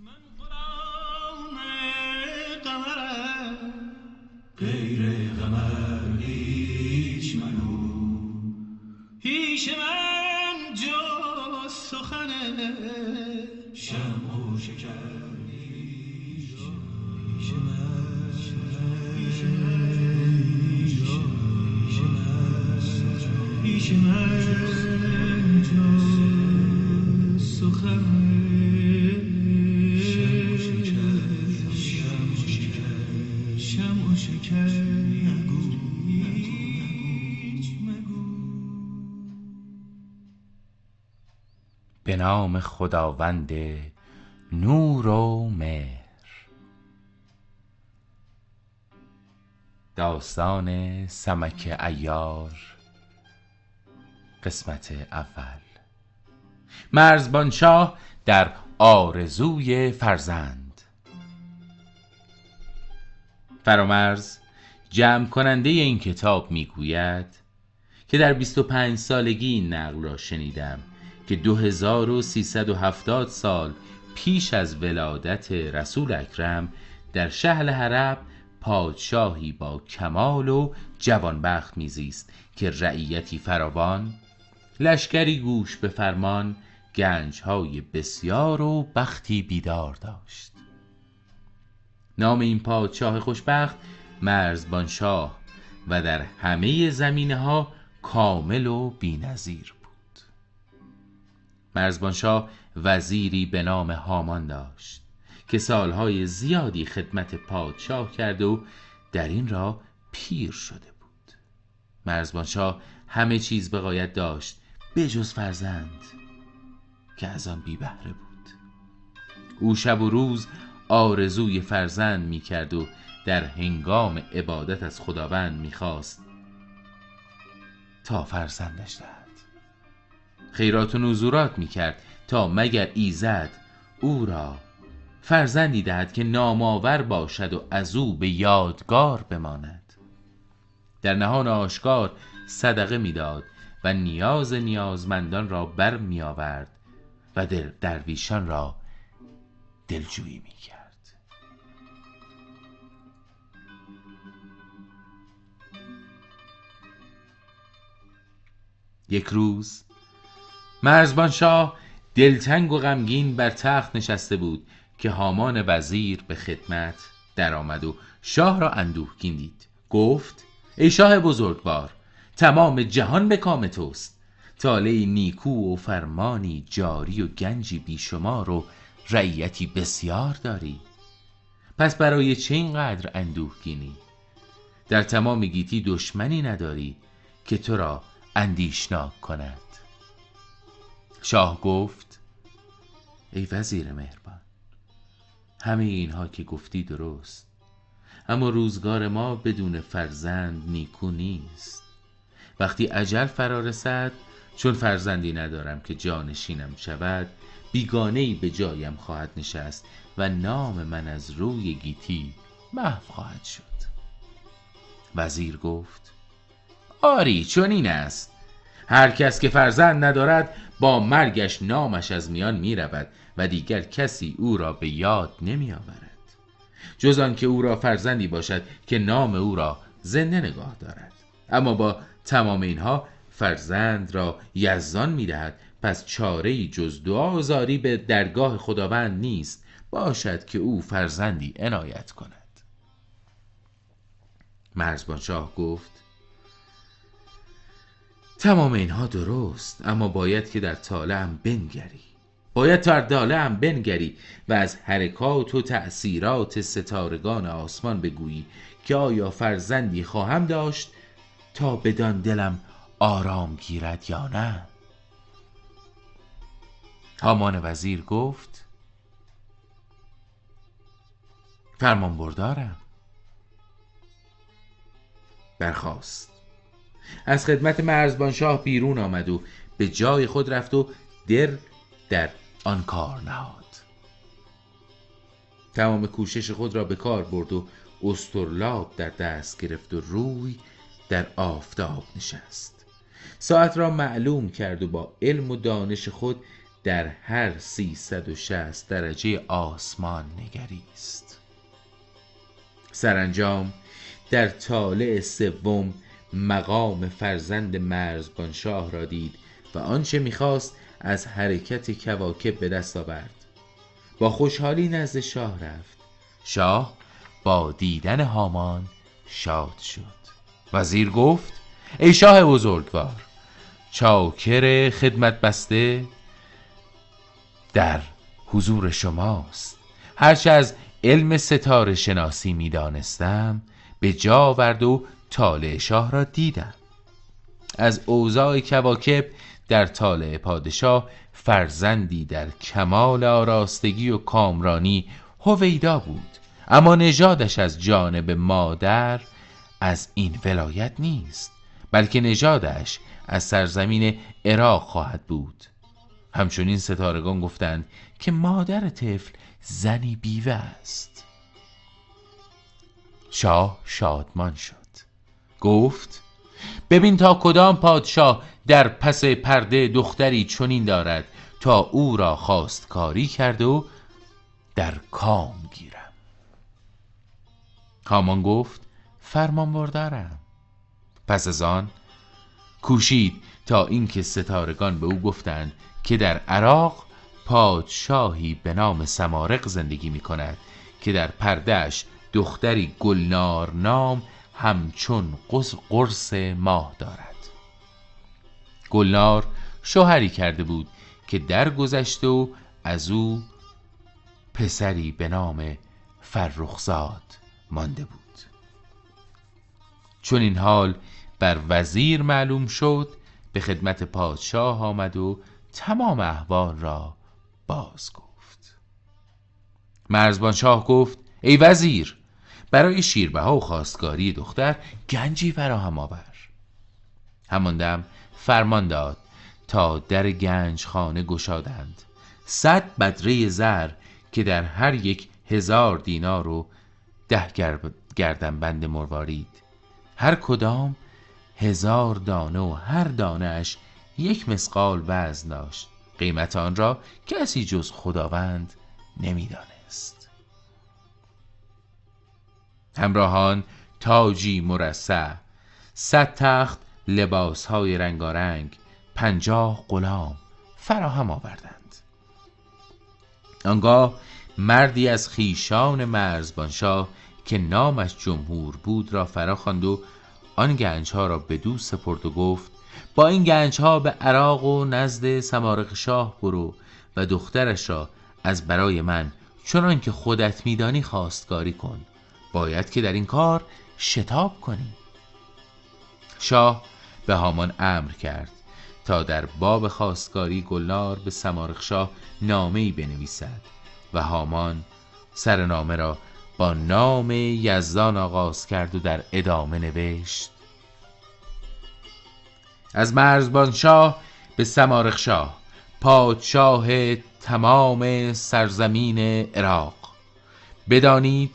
غیر به نام خداوند نور و مهر. داستان سمک عیار قسمت اول. مرزبان شاه در آرزوی فرزند. فرامرز جمع کننده این کتاب می‌گوید که در 25 سالگی این نقل را شنیدم. که 2370 سال پیش از ولادت رسول اکرم در شهر حرب پادشاهی با کمال و جوانبخت میزیست که رعیتی فراوان لشکری گوش به فرمان گنجهای بسیار و بختی بیدار داشت. نام این پادشاه خوشبخت مرزبان شاه و در همه زمینه ها کامل و بینظیر بود مرزبان شاه وزیری به نام هامان داشت که سالهای زیادی خدمت پادشاه کرد و در این را پیر شده بود. مرزبان شاه همه چیز به غایت داشت بجز فرزند که از آن بی بهره بود. او شب و روز آرزوی فرزند می کرد و در هنگام عبادت از خداوند می خواست تا فرزندش دهد خیرات و نزورات می کرد تا مگر ایزد او را فرزندی دهد که نامآور باشد و از او به یادگار بماند. در نهان آشکار صدقه می‌داد و نیاز نیازمندان را بر می آورد و در درویشان را دلجویی می کرد یک روز مرزبان شاه دلتنگ و غمگین بر تخت نشسته بود که هامان وزیر به خدمت درآمد و شاه را اندوهگین دید. گفت ای شاه بزرگوار تمام جهان به کام توست. تاله نیکو و فرمانی جاری و گنجی بیشمار و رعیتی بسیار داری. پس برای چه اینقدر اندوهگینی؟ در تمام گیتی دشمنی نداری که تو را اندیشناک کند. شاه گفت ای وزیر مهربان همه اینها که گفتی درست اما روزگار ما بدون فرزند نیکو نیست. وقتی عجل فرا رسد چون فرزندی ندارم که جانشینم شود بیگانه به جایم خواهد نشست و نام من از روی گیتی محو خواهد شد. وزیر گفت آری چون این است. هر کس که فرزند ندارد با مرگش نامش از میان می رود و دیگر کسی او را به یاد نمی آورد جز آنکه او را فرزندی باشد که نام او را زنده نگاه دارد. اما با تمام اینها فرزند را یزدان می‌دهد. پس چاره جز دعا و زاری به درگاه خداوند نیست. باشد که او فرزندی عنایت کند. مرزبان شاه گفت تمام اینها درست اما باید که در طالعم بنگری. باید در هم بنگری و از حرکات و تأثیرات ستارگان آسمان بگویی که آیا فرزندی خواهم داشت تا بدان دلم آرام گیرد یا نه. هامان وزیر گفت فرمان بردارم. برخاست. از خدمت مرزبان شاه بیرون آمد و به جای خود رفت و در در آن کار نهاد. تمام کوشش خود را به کار برد و استرلاب در دست گرفت و روی در آفتاب نشست. ساعت را معلوم کرد و با علم و دانش خود در هر سیصد و شست درجه آسمان نگریست. سرانجام در طالع سوم مقام فرزند مرزبان شاه را دید و آنچه می‌خواست از حرکت کواکب به دست آورد. با خوشحالی نزد شاه رفت. شاه با دیدن هامان شاد شد. وزیر گفت ای شاه بزرگوار چاکر خدمت بسته در حضور شماست. هرچه از علم ستاره شناسی می دانستم به جا آورد و طالع شاه را دیدم. از اوضاع کواکب در طالع پادشاه فرزندی در کمال آراستگی و کامرانی هویدا بود اما نژادش از جانب مادر از این ولایت نیست بلکه نژادش از سرزمین عراق خواهد بود. همچنین ستارگان گفتند که مادر طفل زنی بیوه است. شاه شادمان شد. گفت ببین تا کدام پادشاه در پس پرده دختری چنین دارد تا او را خواستکاری کرده و در کام گیرم. هامان گفت فرمان بردارم پس از آن کوشید تا اینکه ستارگان به او گفتند که در عراق پادشاهی به نام سمارق زندگی می کند که در پردهش دختری گلنار نام همچون قرص, ماه دارد. گلنار شوهری کرده بود که درگذشته و از او پسری به نام فرخزاد مانده بود. چون این حال بر وزیر معلوم شد به خدمت پادشاه آمد و تمام احوال را باز گفت. مرزبان شاه گفت ای وزیر برای شیربها و خواستگاری دختر گنجی فراهم آور. هماندم فرمان داد تا در گنج خانه گشادند. صد بدره زر که در هر یک هزار دینار و ده گردن بند مروارید. هر کدام هزار دانه و هر دانش یک مسقال وزن داشت. قیمت آن را کسی جز خداوند نمی‌دانست همراهان تاجی مرصع صد تخت لباس های رنگارنگ پنجاه غلام فراهم آوردند. آنگاه مردی از خیشان مرزبانشاه که نامش جمهور بود را فراخواند و آن گنج ها را به دو سپرد و گفت با این گنج ها به عراق و نزد سمارق شاه برو و دخترش را از برای من چنان که خودت میدانی خواستگاری کن. باید که در این کار شتاب کنی. شاه به هامان امر کرد تا در باب خواستگاری گلنار به سمارق شاه نامه بنویسد و هامان سر نامه را با نام یزدان آغاز کرد و در ادامه نوشت. از مرزبان شاه به سمارخ شاه پادشاه تمام سرزمین عراق. بدانید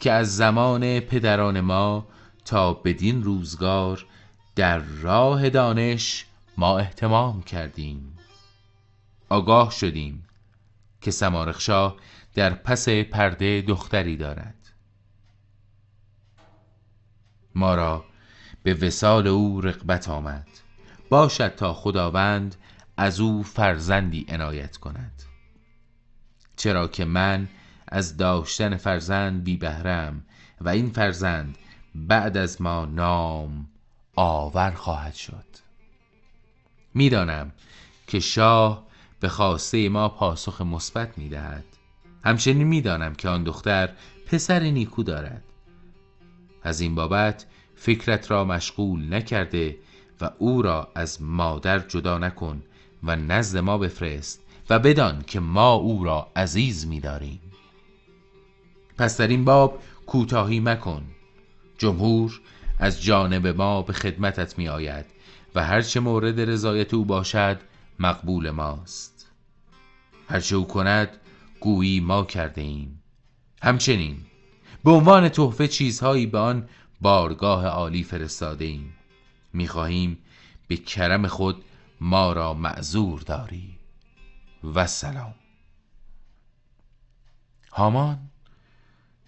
که از زمان پدران ما تا بدین روزگار در راه دانش ما احتمام کردیم. آگاه شدیم که سمارخ شاه در پس پرده دختری دارد. ما را به وسال او رقبت آمد. باشد تا خداوند از او فرزندی عنایت کند. چرا که من از داشتن فرزند بی بهرم و این فرزند بعد از ما نام آور خواهد شد. می‌دانم که شاه به خواسته ما پاسخ مثبت می‌دهد. همچنین می‌دانم که آن دختر پسر نیکو دارد. از این بابت فکرت را مشغول نکرده و او را از مادر جدا نکن و نزد ما بفرست و بدان که ما او را عزیز می‌داریم. پس در این باب کوتاهی مکن. جمهور از جانب ما به خدمتت می آید و هرچه مورد رضایت او باشد مقبول ماست. هرچه او کند گویی ما کرده ایم. همچنین به عنوان تحفه چیزهایی به آن بارگاه عالی فرستاده ایم. می‌خواهیم به کرم خود ما را معذور داری. و سلام. هامان.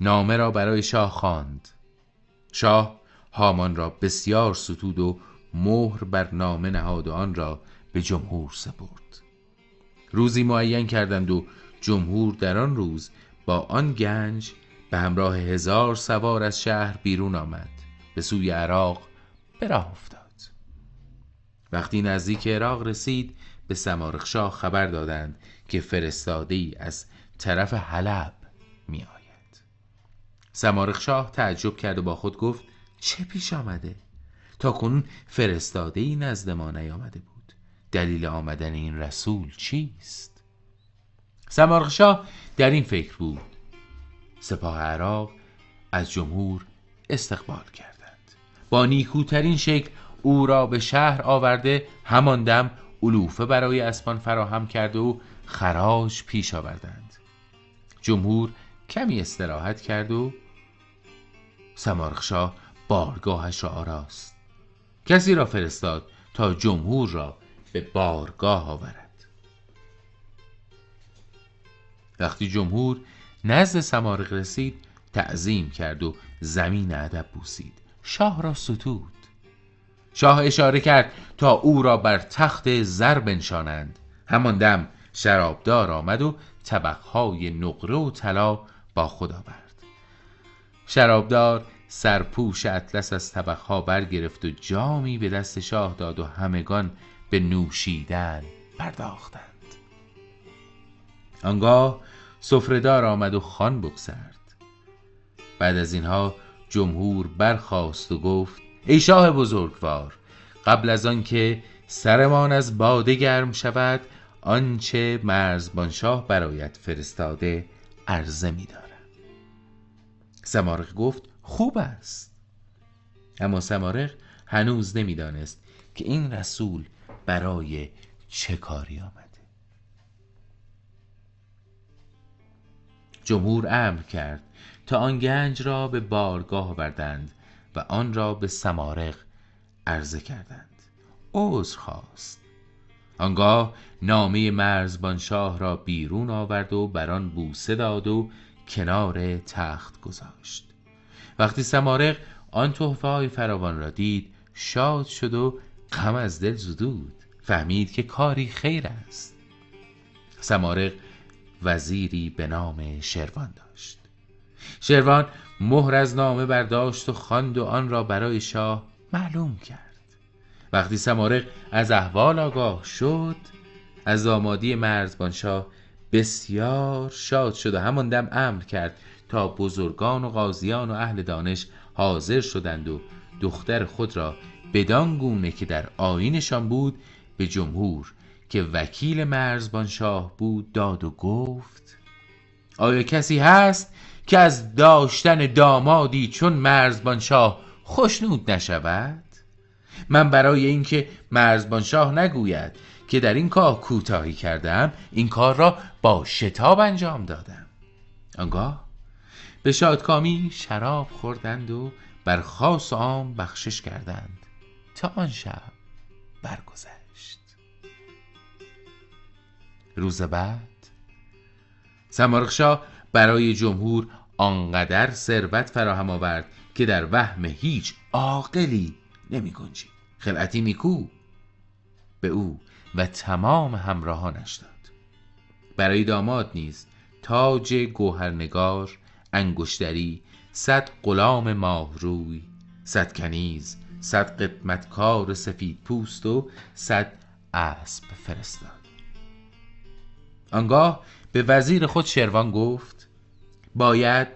نامه را برای شاه خواند. شاه هامان را بسیار ستود و مهر بر نامه نهاد و آن را به جمهور سپرد. روزی معین کردند و جمهور در آن روز با آن گنج به همراه هزار سوار از شهر بیرون آمد. به سوی عراق به راه افتاد. وقتی نزدیک عراق رسید به سمارخ شاه خبر دادند که فرستاده ای از طرف حلب می آید سمارخ شاه تعجب کرد و با خود گفت چه پیش آمده؟ تا کنون فرستاده ای نزد ما نیامده بود. دلیل آمدن این رسول چیست؟ سمارخ شاه در این فکر بود. سپاه عراق از جمهور استقبال کردند. با نیکوترین شکل او را به شهر آورده همان دم علوفه برای اسبان فراهم کرده و خراج پیش آوردند. جمهور کمی استراحت کرد و سمارخشاه بارگاهش را آراست. کسی را فرستاد تا جمهور را به بارگاه آورد. وقتی جمهور نزد سمارق رسید تعظیم کرد و زمین ادب بوسید. شاه را ستود. شاه اشاره کرد تا او را بر تخت زر بنشانند. همان دم شرابدار آمد و طبقهای نقره و طلا با خود آورد. شرابدار سرپوش اطلس از طبقها برگرفت و جامی به دست شاه داد و همگان به نوشیدن پرداختند. آنگاه سفرهدار آمد و خان بگذرد بعد از اینها جمهور برخاست و گفت ای شاه بزرگوار قبل از آنکه سرمان از باده گرم شود آنچه مرزبان شاه برایت فرستاده عرضه می دارم سمارق گفت خوب است. اما سمارق هنوز نمی‌دانست که این رسول برای چه کاری آمده. جمهور امر کرد تا آن گنج را به بارگاه آوردند و آن را به سمارق عرضه کردند. عذر خواست. آنگاه نامه مرزبان شاه را بیرون آورد و بر آن بوسه داد و کنار تخت گذاشت. وقتی سمارق آن تحفه های فراوان را دید شاد شد و غم از دل زدود. فهمید که کاری خیر است. سمارق وزیری به نام شروان داشت. شروان مهر از نامه برداشت و خواند و آن را برای شاه معلوم کرد. وقتی سمارق از احوال آگاه شد از آمادی مرزبان شاه بسیار شاد شد و همان دم امر کرد تا بزرگان و قاضیان و اهل دانش حاضر شدند و دختر خود را بدان گونه که در آینشان بود به جمهور که وکیل مرزبان شاه بود داد و گفت آیا کسی هست که از داشتن دامادی چون مرزبان شاه خوشنود نشود؟ من برای اینکه مرزبان شاه نگوید که در این کار کوتاهی کردم این کار را با شتاب انجام دادم. آنگاه به شادکامی شراب خوردند و بر خاص عام بخشش کردند. تا آن شب برگذشت. روز بعد سمارخشاه برای جمهور آنقدر ثروت فراهم آورد که در وهم هیچ عاقلی نمی گنجید. خلعتی نیکو به او و تمام همراهانش داد. برای داماد نیز. تاج گوهرنگار انگشتری صد غلام ماهروی صد کنیز صد قدمتکار سفید پوست و صد اسب فرستاد. آنگاه به وزیر خود شروان گفت باید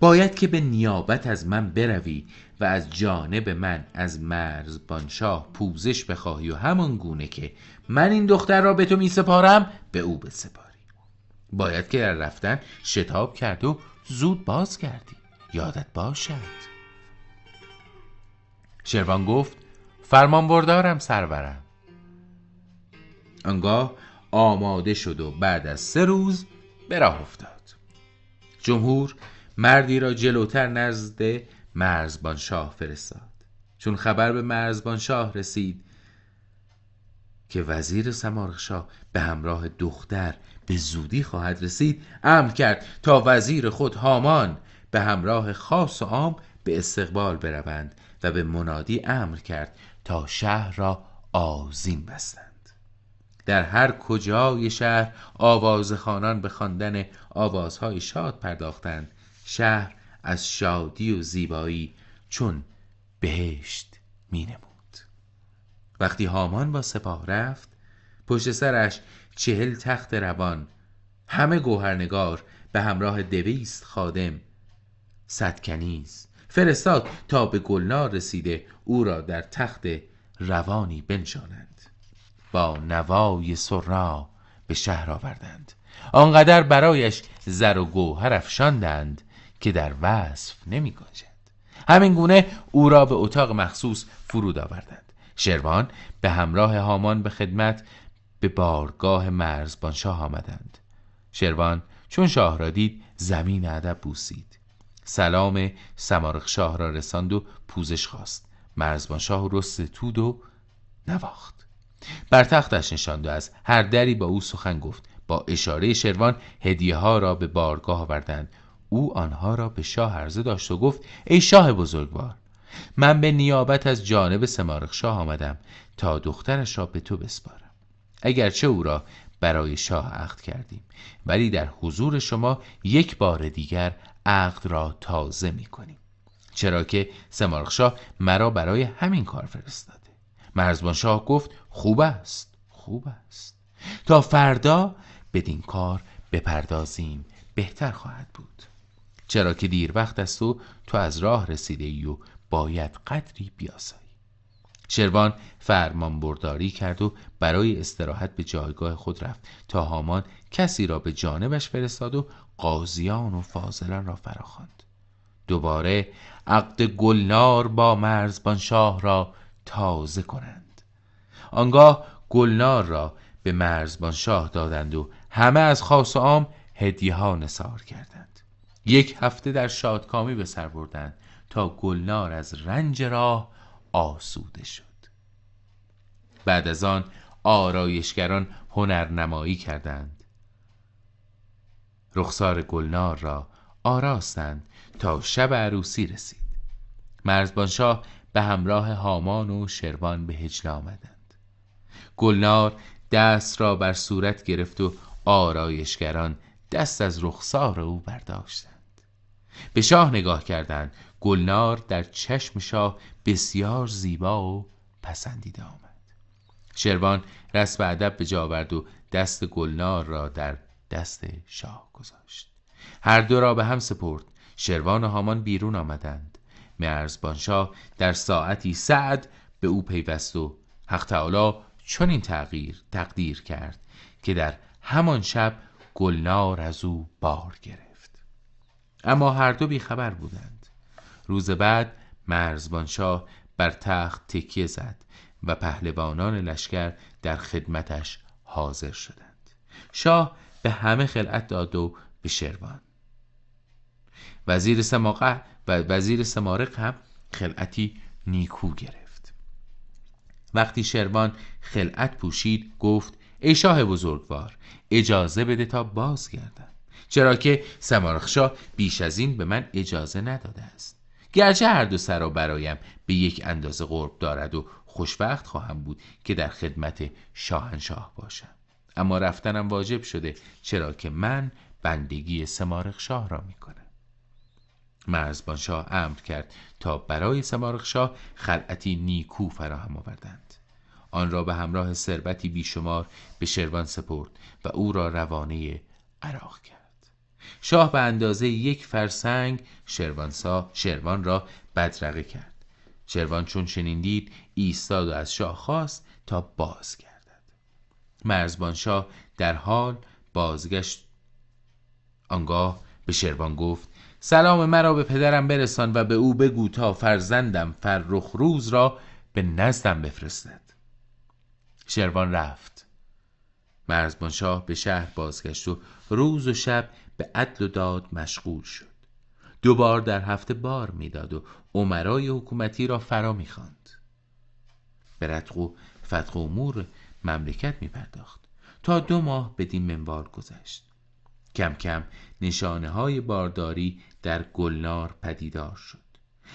باید که به نیابت از من بروی و از جانب من از مرزبان شاه پوزش بخواهی و همان گونه که من این دختر را به تو می سپارم به او بسپاری. باید که در رفتن شتاب کرد و زود باز کردی. یادت باشد. شروان گفت فرمان بردارم سرورم. آنگاه آماده شد و بعد از سه روز به راه افتاد. جمهور مردی را جلوتر نزد مرزبان شاه فرستاد. چون خبر به مرزبان شاه رسید که وزیر سمارخشاه به همراه دختر به زودی خواهد رسید امر کرد تا وزیر خود هامان به همراه خاص و عام به استقبال بروند و به منادی امر کرد تا شهر را آزین بستند در هر کجای شهر آوازخوانان به خواندن آوازهای شاد پرداختند شهر از شادی و زیبایی چون بهشت می نمود. وقتی هامان با سپاه رفت پشت سرش چهل تخت روان همه گوهرنگار به همراه دویست خادم. صد کنیز فرستاد تا به گلنار رسیده او را در تخت روانی بنشانند. با نوای سرنا به شهر آوردند. آنقدر برایش زر و گوهر افشاندند که در وصف نمی گنجد همین گونه او را به اتاق مخصوص فرود آوردند. شروان به همراه هامان به خدمت به بارگاه مرزبان شاه آمدند. شروان چون شاه را دید زمین ادب بوسید. سلام سمارخ شاه را رساند و پوزش خواست. مرزبان شاه رست تود و نواخت. بر تختش نشاند و از هر دری با او سخن گفت. با اشاره شروان هدیه ها را به بارگاه آوردند. او آنها را به شاه عرضه داشت و گفت ای شاه بزرگوار من به نیابت از جانب سمارخ شاه آمدم تا دخترش را به تو بسپارم. اگرچه او را برای شاه عقد کردیم ولی در حضور شما یک بار دیگر عقد را تازه می کنیم چرا که سمارخشاه مرا برای همین کار فرستاده. مرزبان شاه گفت خوب است خوب است. تا فردا بدین کار بپردازیم بهتر خواهد بود. چرا که دیر وقت است و تو از راه رسیده ای و باید قدری بیاسایی. شروان فرمان برداری کرد و برای استراحت به جایگاه خود رفت تا هامان کسی را به جانبش فرستاد و قاضیان و فاضلان را فراخواند. دوباره عقد گلنار با مرزبان شاه را تازه کنند. آنگاه گلنار را به مرزبان شاه دادند و همه از خاص و عام هدیه ها نثار کردند. یک هفته در شادکامی به سر بردند. گلنار از رنج راه آسوده شد. بعد از آن آرایشگران هنرنمایی کردند. رخسار گلنار را آراستند تا شب عروسی رسید. مرزبانشاه به همراه هامان و شروان به هجله آمدند. گلنار دست را بر صورت گرفت و آرایشگران دست از رخسار او برداشتند. به شاه نگاه کردند. گلنار در چشم شاه بسیار زیبا و پسندیده آمد. شروان رسم ادب به جا آورد و دست گلنار را در دست شاه گذاشت. هر دو را به هم سپرد. شروان و هامان بیرون آمدند. مرزبانشاه در ساعتی سعد به او پیوست و حق تعالی چنین تغییر تقدیر کرد که در همان شب گلنار از او بار گرفت. اما هر دو بیخبر بودند. روز بعد مرزبانشاه بر تخت تکیه زد و پهلوانان لشکر در خدمتش حاضر شدند. شاه به همه خلعت داد و به شروان. وزیر سماقه و وزیر سمارق هم خلعتی نیکو گرفت. وقتی شروان خلعت پوشید گفت ای شاه بزرگوار اجازه بده تا بازگردم. چرا که سمارخشاه بیش از این به من اجازه نداده است. گرچه هر دو سرا برایم به یک اندازه قرب دارد و خوشبخت خواهم بود که در خدمت شاهنشاه باشم. اما رفتنم واجب شده چرا که من بندگی سمارخ شاه را می کنم. مرزبان شاه امر کرد تا برای سمارخ شاه خلعتی نیکو فراهم آوردند. آن را به همراه ثروتی بیشمار به شروان سپرد و او را روانه عراق کرد. شاه به اندازه یک فرسنگ شروانسا شروان را بدرقه کرد. شروان چون چنین دید ایستاد و از شاه خواست تا باز گردد مرزبان شاه در حال بازگشت. آنگاه به شروان گفت سلام مرا به پدرم برسان و به او بگو تا فرزندم فرخ روز را به نزدم بفرستد. شروان رفت. مرزبان شاه به شهر بازگشت و روز و شب به عدل و داد مشغول شد. دو بار در هفته بار می‌داد و عمرای حکومتی را فرا می‌خواند. به رتق و فتق امور مملکت می پرداخت تا دو ماه بدین منوال گذشت. کم کم نشانه های بارداری در گلنار پدیدار شد.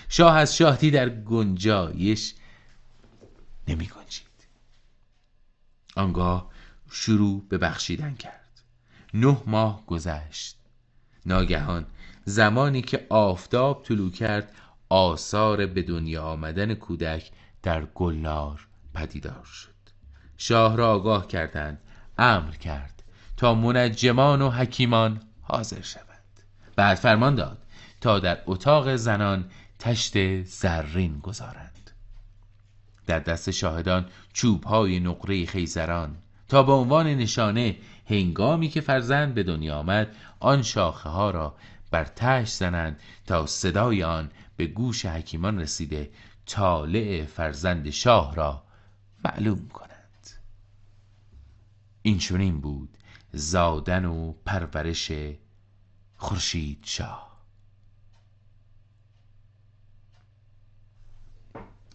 شاه از شادی در گنجایش نمی گنجید آنگاه شروع به بخشیدن کرد. نه ماه گذشت. ناگهان زمانی که آفتاب طلوع کرد آثار به دنیا آمدن کودک در گلنار پدیدار شد. شاه را آگاه کردند امر کرد تا منجمان و حکیمان حاضر شوند بعد فرمان داد تا در اتاق زنان تشت زرین گذارند. در دست شاهدان چوب های نقره خیزران تا به عنوان نشانه هنگامی که فرزند به دنیا آمد آن شاخه ها را بر تشت زنند تا صدای آن به گوش حکیمان رسیده طالع فرزند شاه را معلوم کنند. این چنین بود زادن و پرورش خورشید شاه.